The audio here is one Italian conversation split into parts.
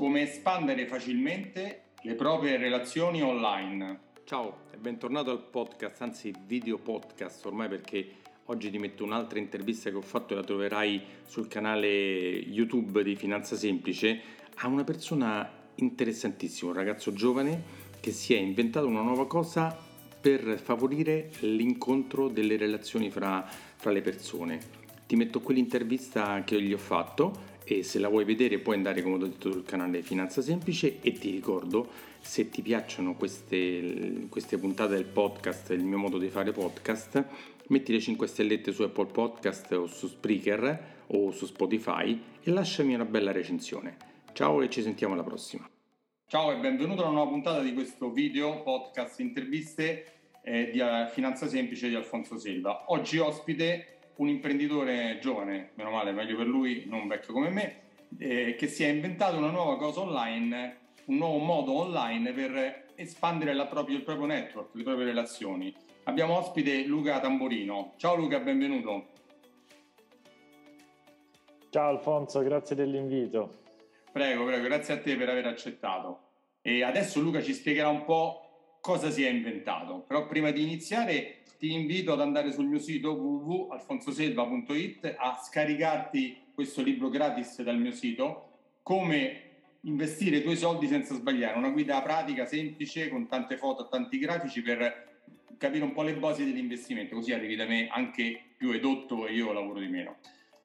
come espandere facilmente le proprie relazioni online. Ciao e bentornato al podcast, anzi video podcast ormai perché oggi ti metto un'altra intervista che ho fatto e la troverai sul canale YouTube di Finanza Semplice a una persona interessantissima, un ragazzo giovane che si è inventato una nuova cosa per favorire l'incontro delle relazioni fra, fra le persone. Ti metto quell'intervista che gli ho fatto e se la vuoi vedere puoi andare come ho detto sul canale Finanza Semplice e ti ricordo se ti piacciono queste, queste puntate del podcast, il mio modo di fare podcast, metti le 5 stellette su Apple Podcast o su Spreaker o su Spotify e lasciami una bella recensione. Ciao e ci sentiamo alla prossima. Ciao e benvenuto a una nuova puntata di questo video podcast interviste eh, di eh, Finanza Semplice di Alfonso Silva. Oggi ospite un imprenditore giovane, meno male, meglio per lui, non vecchio come me, eh, che si è inventato una nuova cosa online, un nuovo modo online per espandere proprio, il proprio network, le proprie relazioni. Abbiamo ospite Luca Tamborino. Ciao Luca, benvenuto. Ciao Alfonso, grazie dell'invito. Prego, prego, grazie a te per aver accettato. E adesso Luca ci spiegherà un po' cosa si è inventato. Però prima di iniziare ti invito ad andare sul mio sito www.alfonsoselva.it a scaricarti questo libro gratis dal mio sito, come investire i tuoi soldi senza sbagliare, una guida pratica, semplice, con tante foto, tanti grafici per capire un po' le basi dell'investimento, così arrivi da me anche più edotto e io lavoro di meno.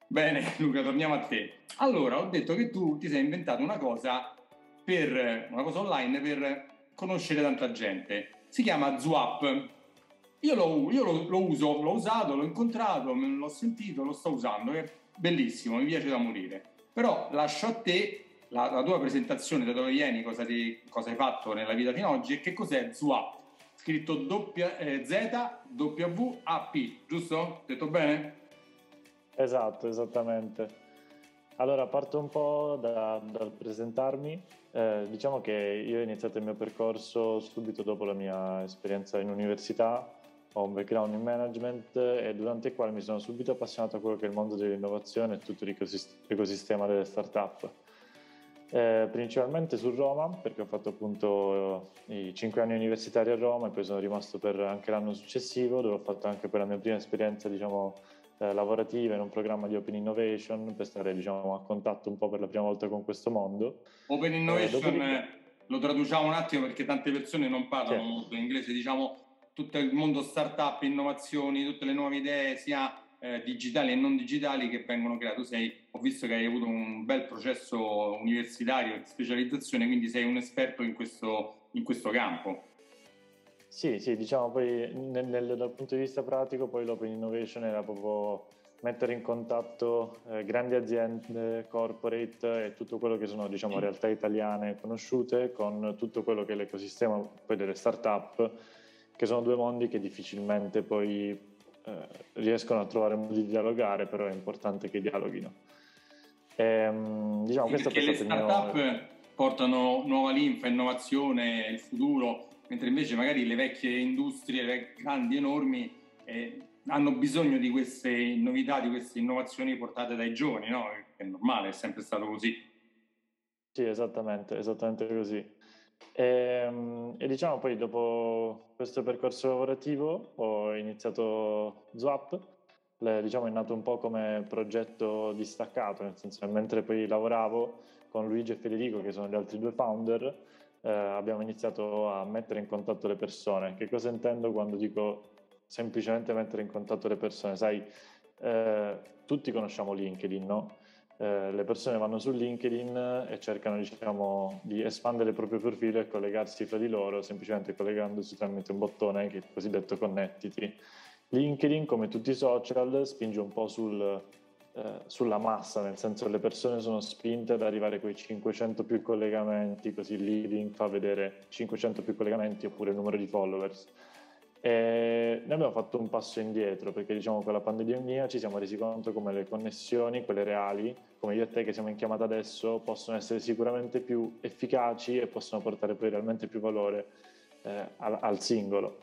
Bene Luca, torniamo a te. Allora, ho detto che tu ti sei inventato una cosa per una cosa online per conoscere tanta gente. Si chiama Zwap io, lo, io lo, lo, uso, l'ho usato, l'ho incontrato, l'ho sentito, lo sto usando, è bellissimo, mi piace da morire. Però lascio a te la, la tua presentazione, da dove vieni, cosa, ti, cosa, hai fatto nella vita fino ad oggi e che cos'è ZWAP, scritto doppia, eh, Z, W, A, P, giusto? Detto bene? Esatto, esattamente. Allora, parto un po' da, dal presentarmi. Eh, diciamo che io ho iniziato il mio percorso subito dopo la mia esperienza in università ho un background in management e durante il quale mi sono subito appassionato a quello che è il mondo dell'innovazione e tutto l'ecosistema delle start-up. Eh, principalmente su Roma, perché ho fatto appunto i cinque anni universitari a Roma e poi sono rimasto per anche l'anno successivo, dove ho fatto anche poi la mia prima esperienza, diciamo, eh, lavorativa in un programma di Open Innovation per stare diciamo, a contatto un po' per la prima volta con questo mondo. Open eh, Innovation eh, lo traduciamo un attimo perché tante persone non parlano sì. molto inglese, diciamo tutto il mondo startup, innovazioni, tutte le nuove idee, sia eh, digitali e non digitali, che vengono create. Tu sei, ho visto che hai avuto un bel processo universitario di specializzazione, quindi sei un esperto in questo, in questo campo. Sì, sì, diciamo poi nel, nel, dal punto di vista pratico, poi l'open innovation era proprio mettere in contatto eh, grandi aziende, corporate e tutto quello che sono diciamo, realtà italiane conosciute con tutto quello che è l'ecosistema poi delle start-up che sono due mondi che difficilmente poi eh, riescono a trovare modi di dialogare, però è importante che dialoghino. E, ehm, diciamo, questo perché le start-up mio... portano nuova linfa, innovazione, il futuro, mentre invece magari le vecchie industrie, le grandi, enormi, eh, hanno bisogno di queste novità, di queste innovazioni portate dai giovani, no? È normale, è sempre stato così. Sì, esattamente, esattamente così. E, ehm, e, diciamo poi dopo questo percorso lavorativo ho iniziato Zwap, le, diciamo è nato un po' come progetto distaccato, nel senso che mentre poi lavoravo con Luigi e Federico, che sono gli altri due founder, eh, abbiamo iniziato a mettere in contatto le persone. Che cosa intendo quando dico semplicemente mettere in contatto le persone? Sai, eh, tutti conosciamo LinkedIn, no? Eh, le persone vanno su LinkedIn e cercano diciamo, di espandere il proprio profilo e collegarsi fra di loro semplicemente collegandosi tramite un bottone che è il cosiddetto connettiti. LinkedIn, come tutti i social, spinge un po' sul, eh, sulla massa, nel senso che le persone sono spinte ad arrivare a quei 500 più collegamenti, così LinkedIn fa vedere 500 più collegamenti oppure il numero di followers. E noi abbiamo fatto un passo indietro perché diciamo con la pandemia ci siamo resi conto come le connessioni, quelle reali, come io e te che siamo in chiamata adesso, possono essere sicuramente più efficaci e possono portare poi realmente più valore eh, al, al, singolo.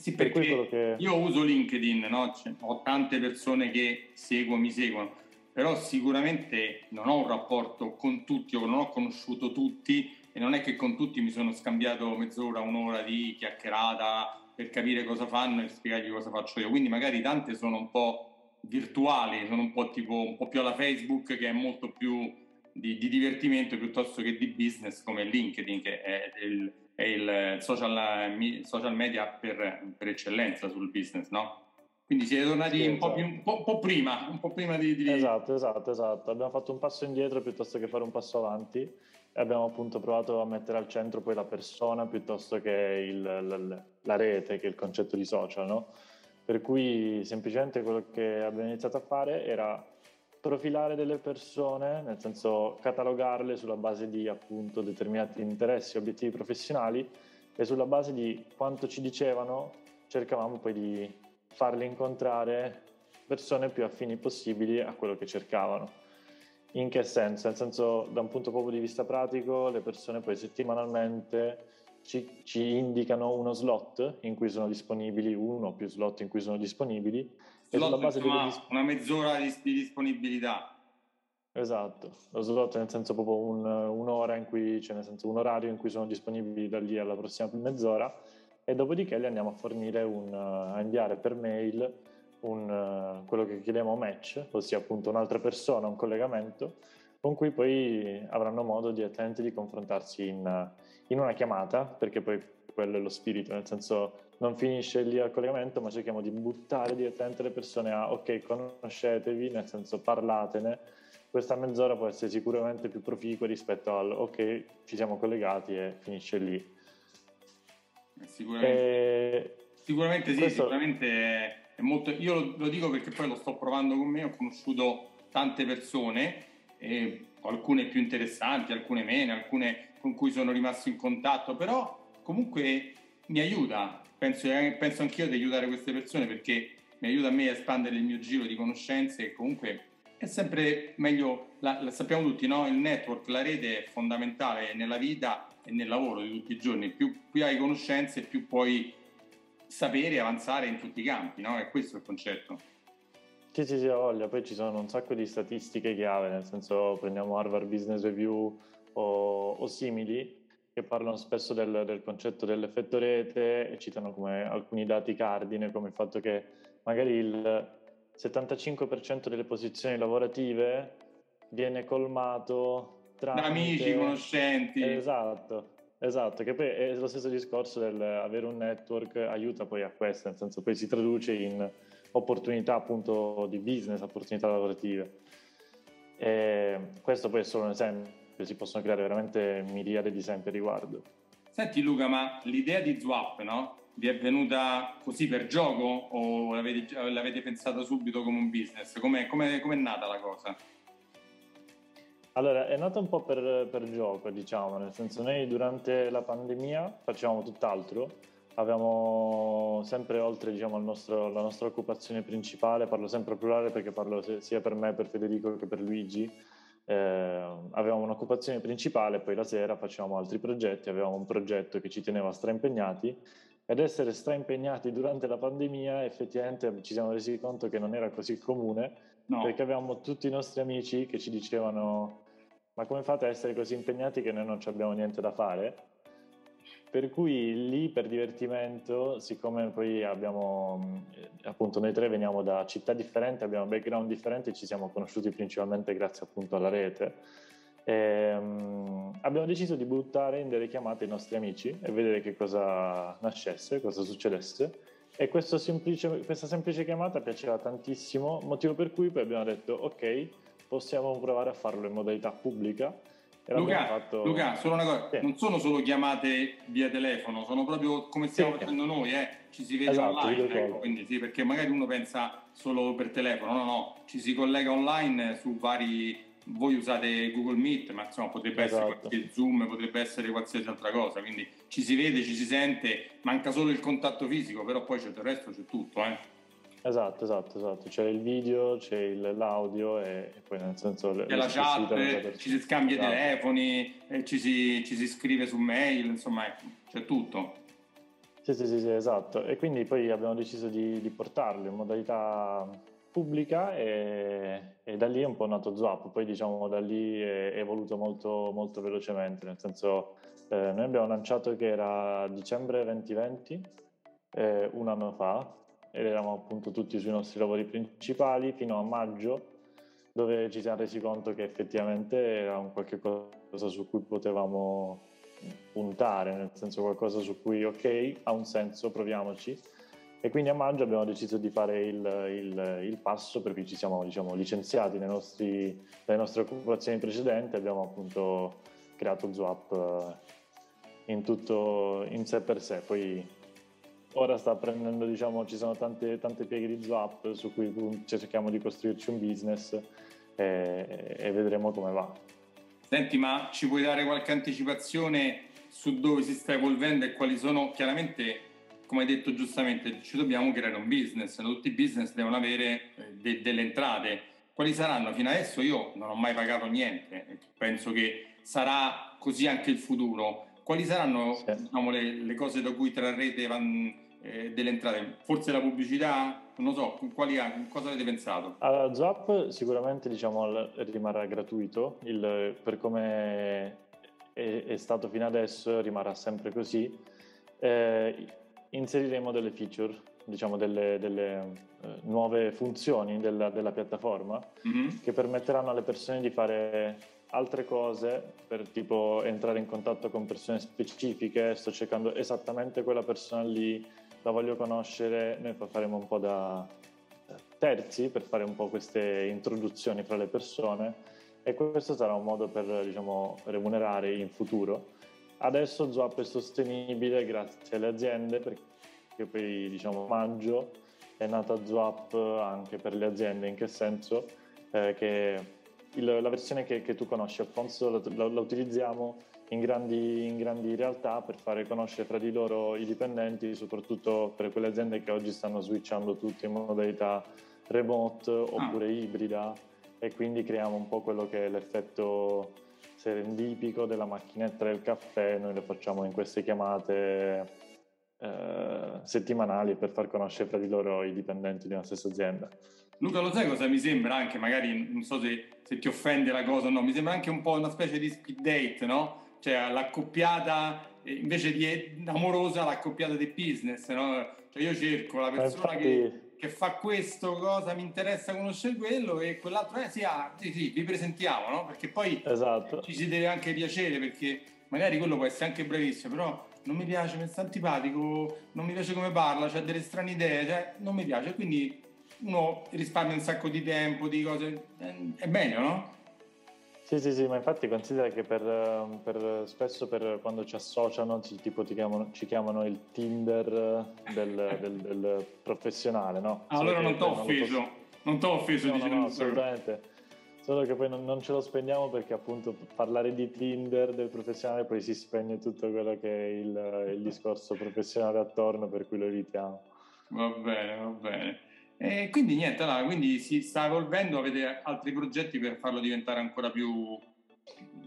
Sì, per perché che... io uso LinkedIn, no? cioè, ho tante persone che seguo, mi seguono, però sicuramente non ho un rapporto con tutti o non ho conosciuto tutti e non è che con tutti mi sono scambiato mezz'ora, un'ora di chiacchierata per capire cosa fanno e spiegargli cosa faccio io. Quindi magari tante sono un po' virtuali, sono un po' tipo un po' più alla Facebook che è molto più di, di divertimento piuttosto che di business come LinkedIn che è il, è il social, social, media per, per, eccellenza sul business, no? Quindi siete tornati sì, un, esatto. po più, un, po', un, po prima, un po' prima di, di... Esatto, esatto, esatto. Abbiamo fatto un passo indietro piuttosto che fare un passo avanti e abbiamo appunto provato a mettere al centro poi la persona piuttosto che il, la, la, rete, che è il concetto di social, no? Per cui semplicemente quello che abbiamo iniziato a fare era profilare delle persone, nel senso catalogarle sulla base di appunto determinati interessi, obiettivi professionali e sulla base di quanto ci dicevano cercavamo poi di farle incontrare persone più affini possibili a quello che cercavano. In che senso? Nel senso, da un punto proprio di vista pratico, le persone poi settimanalmente ci, ci indicano uno slot in cui sono disponibili, uno o più slot in cui sono disponibili slot, base insomma, delle... una mezz'ora di, di, disponibilità. Esatto, lo slot nel senso proprio un, un'ora in cui, cioè nel senso un orario in cui sono disponibili da lì alla prossima mezz'ora e dopodiché li andiamo a fornire un, a inviare per mail un, quello che chiediamo match, ossia appunto un'altra persona, un collegamento con cui poi avranno modo direttamente di confrontarsi in, in una chiamata, perché poi quello è lo spirito, nel senso non finisce lì al collegamento, ma cerchiamo di buttare direttamente le persone a ok, conoscetevi, nel senso parlatene. Questa mezz'ora può essere sicuramente più proficua rispetto al ok, ci siamo collegati e finisce lì. Eh, sicuramente, e... sicuramente sì, questo... sicuramente è molto... Io lo, lo, dico perché poi lo sto provando con me, ho conosciuto tante persone, alcune più interessanti, alcune meno, alcune con cui sono rimasto in contatto, però comunque mi aiuta penso, eh, penso anch'io di aiutare queste persone perché mi aiuta a me a espandere il mio giro di conoscenze e comunque è sempre meglio, la, la sappiamo tutti, no? il network, la rete è fondamentale nella vita e nel lavoro di tutti i giorni, più, più hai conoscenze più puoi sapere e avanzare in tutti i campi, no? è questo il concetto. Sì, sì, sì, voglia. Poi ci sono un sacco di statistiche chiave, nel senso prendiamo Harvard Business Review o, o simili, che parlano spesso del, del, concetto dell'effetto rete e citano come alcuni dati cardine, come il fatto che magari il 75% delle posizioni lavorative viene colmato tra amici, conoscenti. Esatto, esatto, che poi è lo stesso discorso del avere un network aiuta poi a questo, nel senso poi si traduce in opportunità appunto di business, opportunità lavorative. E questo poi è solo un esempio si possono creare veramente miriade di esempi a riguardo. Senti Luca, ma l'idea di Zwap, no? Vi è venuta così per gioco o l'avete, l'avete pensata subito come un business? Com'è, com'è, nata la cosa? Allora, è nata un po' per, per gioco, diciamo, nel senso noi durante la pandemia facevamo tutt'altro, avevamo sempre oltre diciamo, nostro, la nostra occupazione principale, parlo sempre plurale perché parlo sia per me, per Federico che per Luigi, eh, avevamo un'occupazione principale, poi la sera facevamo altri progetti, avevamo un progetto che ci teneva straimpegnati ed essere straimpegnati durante la pandemia effettivamente ci siamo resi conto che non era così comune no. perché avevamo tutti i nostri amici che ci dicevano ma come fate a essere così impegnati che noi non abbiamo niente da fare? Per cui lì per divertimento, siccome poi abbiamo, appunto noi tre veniamo da città differenti, abbiamo background differenti, ci siamo conosciuti principalmente grazie appunto alla rete, e, um, abbiamo deciso di buttare in delle chiamate i nostri amici e vedere che cosa nascesse, cosa succedesse. E semplice, questa semplice chiamata piaceva tantissimo, motivo per cui poi abbiamo detto ok, possiamo provare a farlo in modalità pubblica Luca, fatto... Luca, solo una cosa, sì. non sono solo chiamate via telefono, sono proprio come stiamo sì. facendo noi, eh? ci si vede esatto, online, ecco, quindi sì, perché magari uno pensa solo per telefono, no, no, ci si collega online su vari, voi usate Google Meet, ma insomma potrebbe esatto. essere qualche Zoom, potrebbe essere qualsiasi altra cosa, quindi ci si vede, ci si sente, manca solo il contatto fisico, però poi c'è il resto, c'è tutto, eh. Esatto, esatto, esatto. C'è il video, c'è il, l'audio e, e, poi nel senso... C'è la chat, ci si scambia esatto. i telefoni, ci si, ci, si, scrive su mail, insomma c'è tutto. Sì, sì, sì, sì, esatto. E quindi poi abbiamo deciso di, di portarlo in modalità pubblica e, e, da lì è un po' nato Zwap, poi diciamo da lì è, evoluto molto, molto velocemente, nel senso eh, noi abbiamo lanciato che era dicembre 2020, eh, un anno fa, ed eravamo appunto tutti sui nostri lavori principali fino a maggio, dove ci siamo resi conto che effettivamente era un qualche cosa su cui potevamo puntare, nel senso qualcosa su cui ok, ha un senso, proviamoci. E quindi a maggio abbiamo deciso di fare il, il, il passo per cui ci siamo diciamo, licenziati nostri, dalle nostre occupazioni precedenti, abbiamo appunto creato Zwap eh, in tutto in sé per sé. Poi ora sta prendendo, diciamo, ci sono tante, tante pieghe di Zwap su cui cerchiamo di costruirci un business e, e vedremo come va. Senti, ma ci puoi dare qualche anticipazione su dove si sta evolvendo e quali sono chiaramente come hai detto giustamente, ci dobbiamo creare un business, tutti i business devono avere eh, de- delle entrate. Quali saranno? Fino adesso io non ho mai pagato niente, penso che sarà così anche il futuro. Quali saranno sì. diciamo, le, le, cose da cui trarrete eh, delle entrate? Forse la pubblicità? Non so, quali, cosa avete pensato? Allora, Zap sicuramente diciamo, rimarrà gratuito, il, per come è, è, stato fino adesso rimarrà sempre così. Eh, inseriremo delle feature, diciamo delle, delle uh, nuove funzioni della, della piattaforma mm-hmm. che permetteranno alle persone di fare altre cose per tipo entrare in contatto con persone specifiche, sto cercando esattamente quella persona lì, la voglio conoscere, noi faremo un po' da terzi per fare un po' queste introduzioni fra le persone. E questo sarà un modo per diciamo, remunerare in futuro. Adesso Zwap è sostenibile grazie alle aziende perché poi diciamo maggio è nata Zwap anche per le aziende, in che senso? Eh, che il, la versione che, che, tu conosci Alfonso la, la, la utilizziamo in grandi, in grandi, realtà per fare conoscere fra di loro i dipendenti, soprattutto per quelle aziende che oggi stanno switchando tutto in modalità remote oppure ah. ibrida e quindi creiamo un po' quello che è l'effetto serendipico della macchinetta del caffè, noi lo facciamo in queste chiamate eh, settimanali per far conoscere fra di loro i dipendenti di una stessa azienda. Luca, lo sai cosa mi sembra anche, magari non so se, se ti offende la cosa o no, mi sembra anche un po' una specie di speed date, no? Cioè l'accoppiata, eh, invece di amorosa, l'accoppiata di business, no? Cioè io cerco la persona infatti... che che fa questo, cosa mi interessa conoscere quello e quell'altro, eh sì, ah, sì, sì, vi presentiamo, no? Perché poi esatto. ci si deve anche piacere perché magari quello può essere anche bravissimo, però non mi piace, mi sta antipatico, non mi piace come parla, c'ha delle strane idee, cioè non mi piace, quindi uno risparmia un sacco di tempo, di cose, è meglio, no? Sì, sì, sì, ma infatti considera che per, per spesso per quando ci associano ci, tipo, ti chiamano, ci chiamano il Tinder del, del, del professionale, no? Ah, allora non ti ho offeso, non ti ho offeso no, no, no, assolutamente. Solo che poi non, non, ce lo spegniamo perché appunto parlare di Tinder del professionale poi si spegne tutto quello che è il, il discorso professionale attorno per cui lo evitiamo. Va bene, va bene. E quindi niente, allora, quindi si sta evolvendo, avete altri progetti per farlo diventare ancora più,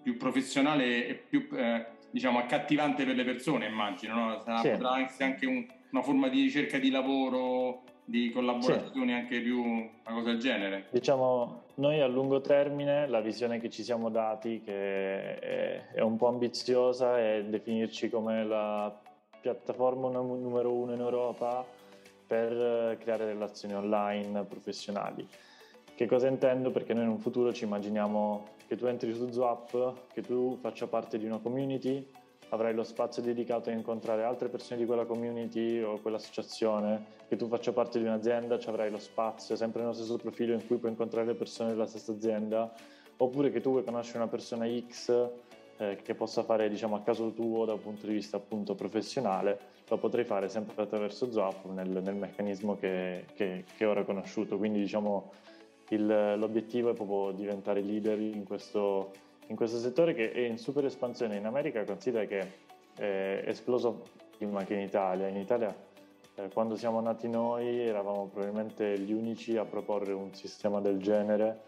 più professionale e più eh, diciamo accattivante per le persone, immagino, no? Sarà, sì. potrà essere anche un, una forma di ricerca di lavoro, di collaborazioni sì. anche più una cosa del genere. Diciamo, noi a lungo termine la visione che ci siamo dati, che è, è un po' ambiziosa, è definirci come la piattaforma numero uno in Europa per eh, creare relazioni online professionali. Che cosa intendo? Perché noi in un futuro ci immaginiamo che tu entri su Zwap, che tu faccia parte di una community, avrai lo spazio dedicato a incontrare altre persone di quella community o quell'associazione, che tu faccia parte di un'azienda, ci avrai lo spazio, sempre nello stesso profilo in cui puoi incontrare le persone della stessa azienda, oppure che tu vuoi conoscere una persona X eh, che possa fare diciamo, a caso tuo da un punto di vista appunto professionale, lo potrei fare sempre attraverso Zap nel, nel meccanismo che, che, che, ora conosciuto. Quindi diciamo il, l'obiettivo è proprio diventare leader in questo, in questo settore che è in super espansione. In America considera che è esploso prima che in Italia. In Italia eh, quando siamo nati noi eravamo probabilmente gli unici a proporre un sistema del genere.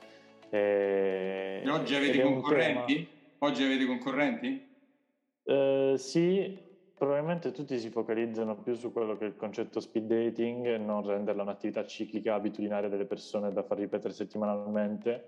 E, e oggi avete concorrenti? Oggi avete concorrenti? Uh, sì, probabilmente tutti si focalizzano più su quello che è il concetto speed dating e non renderla un'attività ciclica abitudinaria delle persone da far ripetere settimanalmente.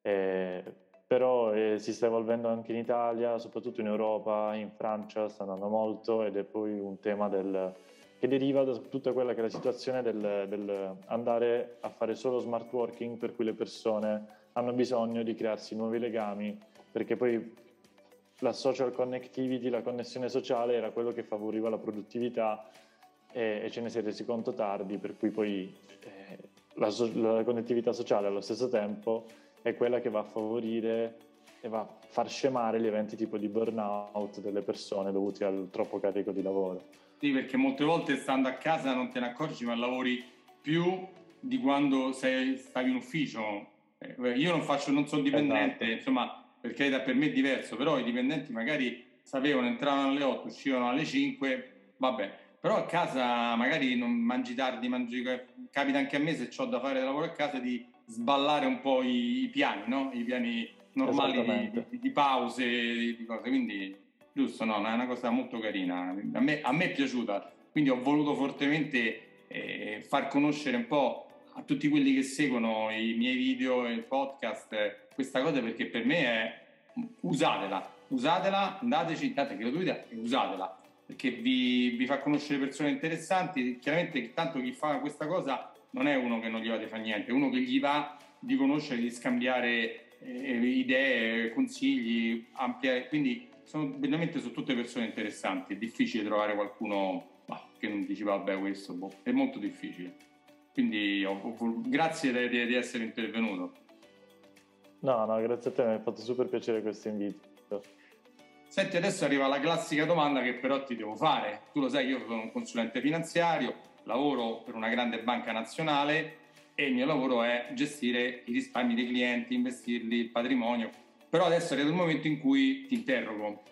Eh, però eh, si sta evolvendo anche in Italia, soprattutto in Europa, in Francia sta andando molto ed è poi un tema del, che deriva da tutta quella che è la situazione del, del, andare a fare solo smart working per cui le persone hanno bisogno di crearsi nuovi legami perché poi la social connectivity, la connessione sociale era quello che favoriva la produttività e, e ce ne si è resi conto tardi per cui poi eh, la, la connettività sociale allo stesso tempo è quella che va a favorire e va a far scemare gli eventi tipo di burnout delle persone dovuti al troppo carico di lavoro. Sì, perché molte volte stando a casa non te ne accorgi, ma lavori più di quando sei, stavi in ufficio. Eh, io non faccio, non sono dipendente, esatto. insomma, perché per me è diverso, però i dipendenti magari sapevano, entravano alle 8, uscivano alle 5, vabbè. Però a casa magari non mangi tardi, mangi, capita anche a me se ho da fare lavoro a casa di sballare un po' i, i piani, no? I piani normali di, di, di, pause, di, di, cose. Quindi, giusto, no? È una cosa molto carina. A me, a me è piaciuta. Quindi ho voluto fortemente eh, far conoscere un po' a tutti quelli che seguono i miei video e il podcast questa cosa perché per me è usatela, usatela, andateci, date gratuita e usatela perché vi, vi, fa conoscere persone interessanti. Chiaramente, tanto chi fa questa cosa non è uno che non gli va di fare niente, è uno che gli va di conoscere, di scambiare eh, idee, consigli, ampliare. Quindi sono, veramente sono tutte persone interessanti. È difficile trovare qualcuno bah, che non dici vabbè questo, boh. è molto difficile. Quindi ho, ho, grazie di, di, essere intervenuto. No, no, grazie a te, mi ha fatto super piacere questo invito. Senti, adesso arriva la classica domanda che però ti devo fare. Tu lo sai, io sono un consulente finanziario, lavoro per una grande banca nazionale e il mio lavoro è gestire i risparmi dei clienti, investirli, il patrimonio. Però adesso è arrivato il momento in cui ti interrogo.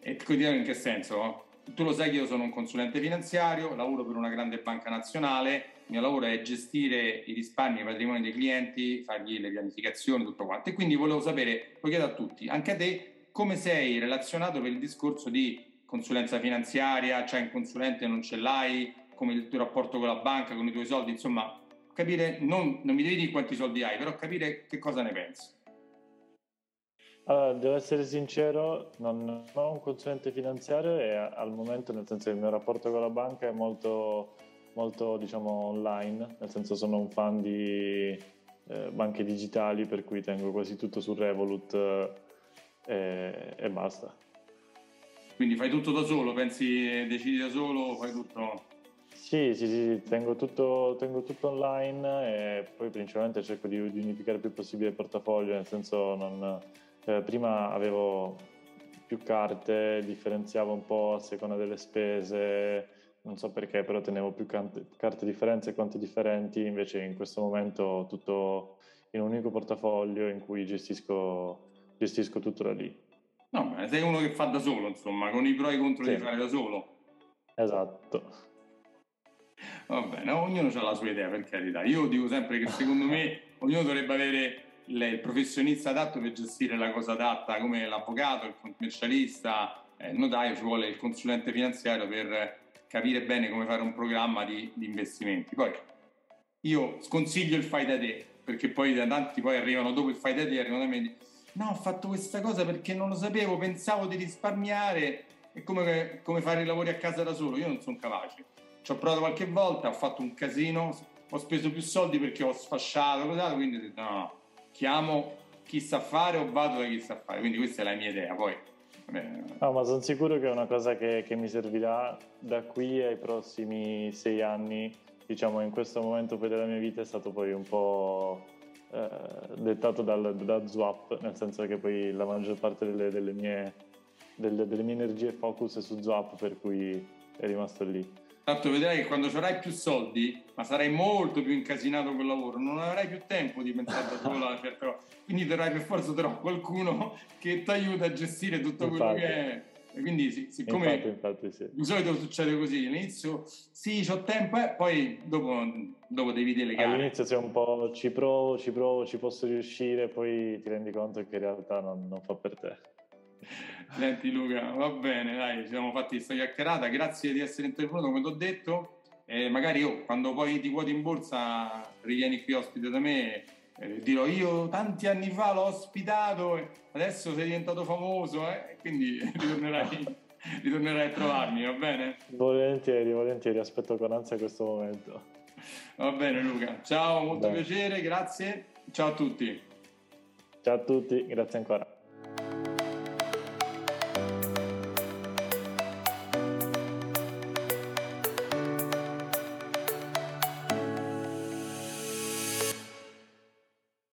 E ti dico in che senso? Tu lo sai che io sono un consulente finanziario, lavoro per una grande banca nazionale, il mio lavoro è gestire i risparmi e i patrimoni dei clienti, fargli le pianificazioni, tutto quanto. E quindi volevo sapere, lo chiedo a tutti, anche a te, come sei relazionato per il discorso di consulenza finanziaria, cioè un consulente non ce l'hai, come il tuo rapporto con la banca, con i tuoi soldi, insomma, capire, non, non mi devi dire quanti soldi hai, però capire che cosa ne pensi. Allora, devo essere sincero, non ho un consulente finanziario e al momento, nel senso che il mio rapporto con la banca è molto, molto diciamo, online, nel senso sono un fan di eh, banche digitali, per cui tengo quasi tutto su Revolut eh, e basta. Quindi fai tutto da solo, pensi, decidi da solo, fai tutto... Sì, sì, sì, tengo tutto, tengo tutto online e poi principalmente cerco di, di, unificare il più possibile il portafoglio, nel senso non, eh, prima avevo più carte, differenziavo un po' a seconda delle spese, non so perché, però tenevo più carte, carte differenti e conti differenti, invece in questo momento tutto in un unico portafoglio in cui gestisco, gestisco tutto da lì. No, beh, sei uno che fa da solo, insomma, con i pro e i contro sì. di fare da solo. Esatto. Va bene, ognuno ha la sua idea, per carità. Io dico sempre che secondo me ognuno dovrebbe avere il professionista adatto per gestire la cosa adatta, come l'avvocato, il commercialista, eh, il notaio, ci vuole il consulente finanziario per capire bene come fare un programma di, di investimenti. Poi io sconsiglio il fai da te, perché poi da tanti poi arrivano dopo il fai da te, arrivano da me no, ho fatto questa cosa perché non lo sapevo, pensavo di risparmiare, è come, come fare i lavori a casa da solo, io non sono capace ci ho provato qualche volta, ho fatto un casino, ho speso più soldi perché ho sfasciato, quindi ho detto no, no, chiamo chi sa fare o vado da chi sa fare, quindi questa è la mia idea, poi... No, ma sono sicuro che è una cosa che, che mi servirà da qui ai prossimi sei anni, diciamo in questo momento poi della mia vita è stato poi un po' eh, dettato dal, da Zwap, nel senso che poi la maggior parte delle, delle, mie, delle, delle mie energie focus è su Zwap, per cui è rimasto lì. Tanto vedrai che quando avrai più soldi, ma sarai molto più incasinato col lavoro, non avrai più tempo di pensare da solo a certe cose. Quindi dovrai per forza trovare qualcuno che ti aiuta a gestire tutto infatti. quello che è. E quindi sì, siccome infatti, infatti, sì. di solito succede così, all'inizio sì, ho tempo, e eh, poi dopo, dopo, devi delegare. All'inizio sei un po' ci provo, ci provo, ci posso riuscire, poi ti rendi conto che in realtà non, non fa per te. Senti Luca, va bene, dai, ci siamo fatti questa chiacchierata, grazie di essere intervenuto come ti ho detto, e magari io quando poi ti quoti in borsa rivieni qui ospite da me, eh, dirò io tanti anni fa l'ho ospitato adesso sei diventato famoso, eh? quindi ritornerai, ritornerai a trovarmi, va bene? Volentieri, volentieri, aspetto con ansia questo momento. Va bene Luca, ciao, molto Beh. piacere, grazie, ciao a tutti. Ciao a tutti, grazie ancora.